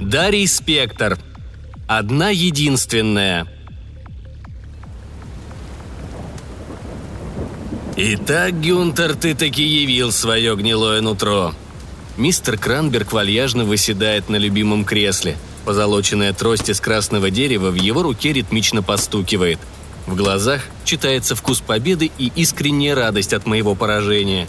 Дарий Спектр. Одна единственная. Итак, Гюнтер, ты таки явил свое гнилое нутро. Мистер Кранберг вальяжно выседает на любимом кресле. Позолоченная трость из красного дерева в его руке ритмично постукивает. В глазах читается вкус победы и искренняя радость от моего поражения.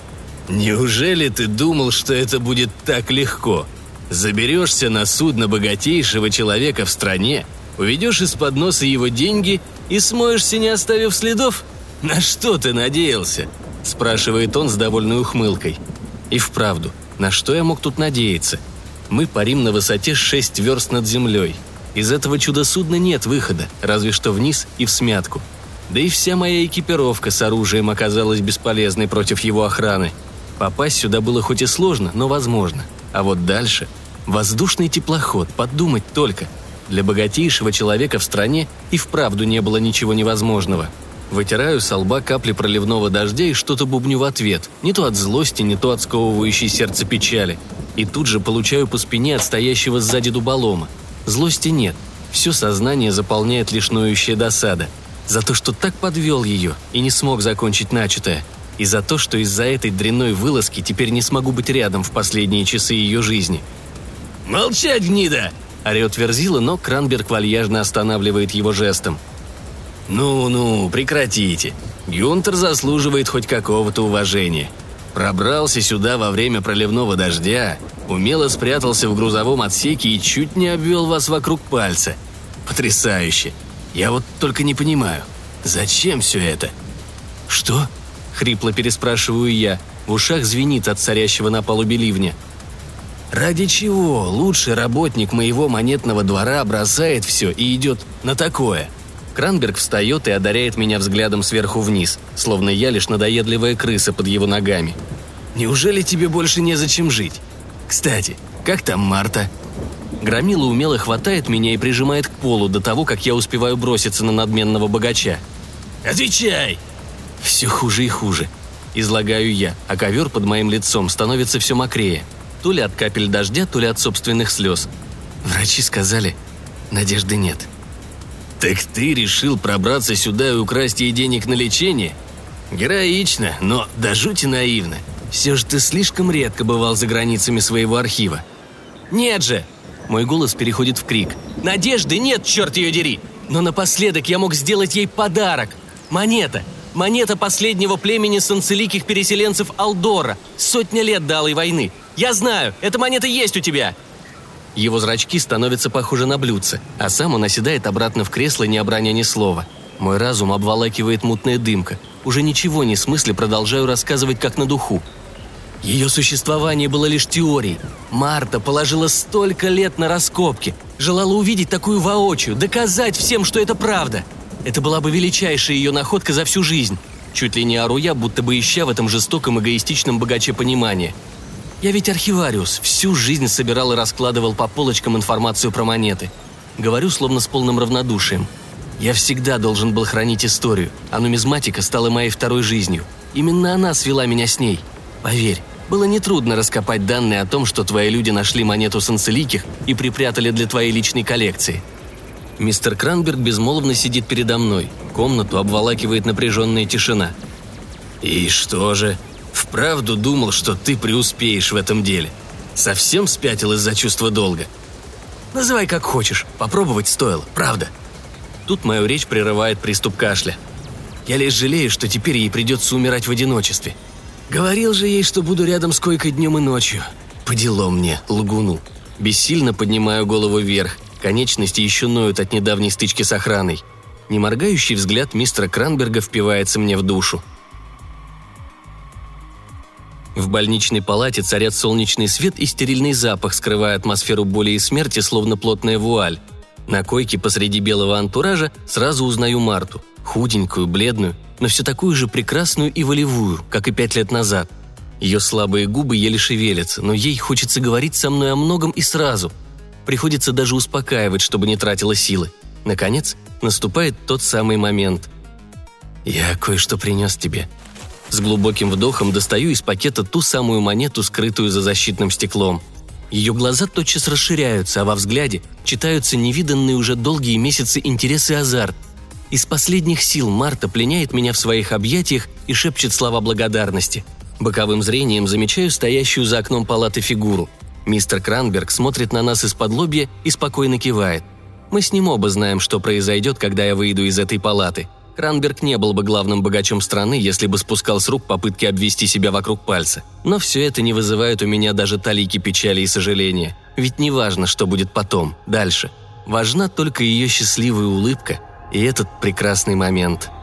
Неужели ты думал, что это будет так легко? Заберешься на судно богатейшего человека в стране, уведешь из-под носа его деньги и смоешься, не оставив следов? На что ты надеялся?» – спрашивает он с довольной ухмылкой. И вправду, на что я мог тут надеяться? Мы парим на высоте 6 верст над землей. Из этого чудо-судна нет выхода, разве что вниз и в смятку. Да и вся моя экипировка с оружием оказалась бесполезной против его охраны. Попасть сюда было хоть и сложно, но возможно. А вот дальше – воздушный теплоход, подумать только. Для богатейшего человека в стране и вправду не было ничего невозможного – Вытираю со лба капли проливного дождя и что-то бубню в ответ. Не то от злости, не то от сковывающей сердце печали. И тут же получаю по спине от стоящего сзади дуболома. Злости нет. Все сознание заполняет лишь ноющая досада. За то, что так подвел ее и не смог закончить начатое. И за то, что из-за этой дрянной вылазки теперь не смогу быть рядом в последние часы ее жизни. «Молчать, гнида!» – орет Верзила, но Кранберг вальяжно останавливает его жестом – «Ну-ну, прекратите. Гюнтер заслуживает хоть какого-то уважения. Пробрался сюда во время проливного дождя, умело спрятался в грузовом отсеке и чуть не обвел вас вокруг пальца. Потрясающе. Я вот только не понимаю, зачем все это?» «Что?» — хрипло переспрашиваю я. В ушах звенит от царящего на палубе ливня. «Ради чего лучший работник моего монетного двора бросает все и идет на такое?» Кранберг встает и одаряет меня взглядом сверху вниз, словно я лишь надоедливая крыса под его ногами. «Неужели тебе больше незачем жить? Кстати, как там Марта?» Громила умело хватает меня и прижимает к полу до того, как я успеваю броситься на надменного богача. «Отвечай!» Все хуже и хуже. Излагаю я, а ковер под моим лицом становится все мокрее. То ли от капель дождя, то ли от собственных слез. Врачи сказали, надежды нет. «Так ты решил пробраться сюда и украсть ей денег на лечение?» «Героично, но до жути наивно. Все же ты слишком редко бывал за границами своего архива». «Нет же!» Мой голос переходит в крик. «Надежды нет, черт ее дери! Но напоследок я мог сделать ей подарок. Монета. Монета последнего племени санцеликих переселенцев Алдора. Сотня лет до Алой войны. Я знаю, эта монета есть у тебя. Его зрачки становятся похожи на блюдце, а сам он оседает обратно в кресло, не оброня ни слова. Мой разум обволакивает мутная дымка. Уже ничего не смысле продолжаю рассказывать как на духу. Ее существование было лишь теорией. Марта положила столько лет на раскопки, желала увидеть такую воочию, доказать всем, что это правда. Это была бы величайшая ее находка за всю жизнь. Чуть ли не ору будто бы ища в этом жестоком эгоистичном богаче понимания – я ведь архивариус, всю жизнь собирал и раскладывал по полочкам информацию про монеты. Говорю словно с полным равнодушием. Я всегда должен был хранить историю, а нумизматика стала моей второй жизнью. Именно она свела меня с ней. Поверь, было нетрудно раскопать данные о том, что твои люди нашли монету санцеликих и припрятали для твоей личной коллекции. Мистер Кранберг безмолвно сидит передо мной. Комнату обволакивает напряженная тишина. «И что же?» Вправду думал, что ты преуспеешь в этом деле. Совсем спятил из-за чувства долга. Называй как хочешь, попробовать стоило, правда. Тут мою речь прерывает приступ кашля. Я лишь жалею, что теперь ей придется умирать в одиночестве. Говорил же ей, что буду рядом с койкой днем и ночью. По делам мне, лгуну. Бессильно поднимаю голову вверх. Конечности еще ноют от недавней стычки с охраной. Неморгающий взгляд мистера Кранберга впивается мне в душу. В больничной палате царят солнечный свет и стерильный запах, скрывая атмосферу боли и смерти, словно плотная вуаль. На койке посреди белого антуража сразу узнаю Марту. Худенькую, бледную, но все такую же прекрасную и волевую, как и пять лет назад. Ее слабые губы еле шевелятся, но ей хочется говорить со мной о многом и сразу. Приходится даже успокаивать, чтобы не тратила силы. Наконец, наступает тот самый момент. «Я кое-что принес тебе». С глубоким вдохом достаю из пакета ту самую монету, скрытую за защитным стеклом. Ее глаза тотчас расширяются, а во взгляде читаются невиданные уже долгие месяцы интересы и азарт. Из последних сил Марта пленяет меня в своих объятиях и шепчет слова благодарности. Боковым зрением замечаю стоящую за окном палаты фигуру. Мистер Кранберг смотрит на нас из-под лобья и спокойно кивает. Мы с ним оба знаем, что произойдет, когда я выйду из этой палаты – Кранберг не был бы главным богачом страны, если бы спускал с рук попытки обвести себя вокруг пальца. Но все это не вызывает у меня даже талики печали и сожаления. Ведь не важно, что будет потом, дальше. Важна только ее счастливая улыбка и этот прекрасный момент –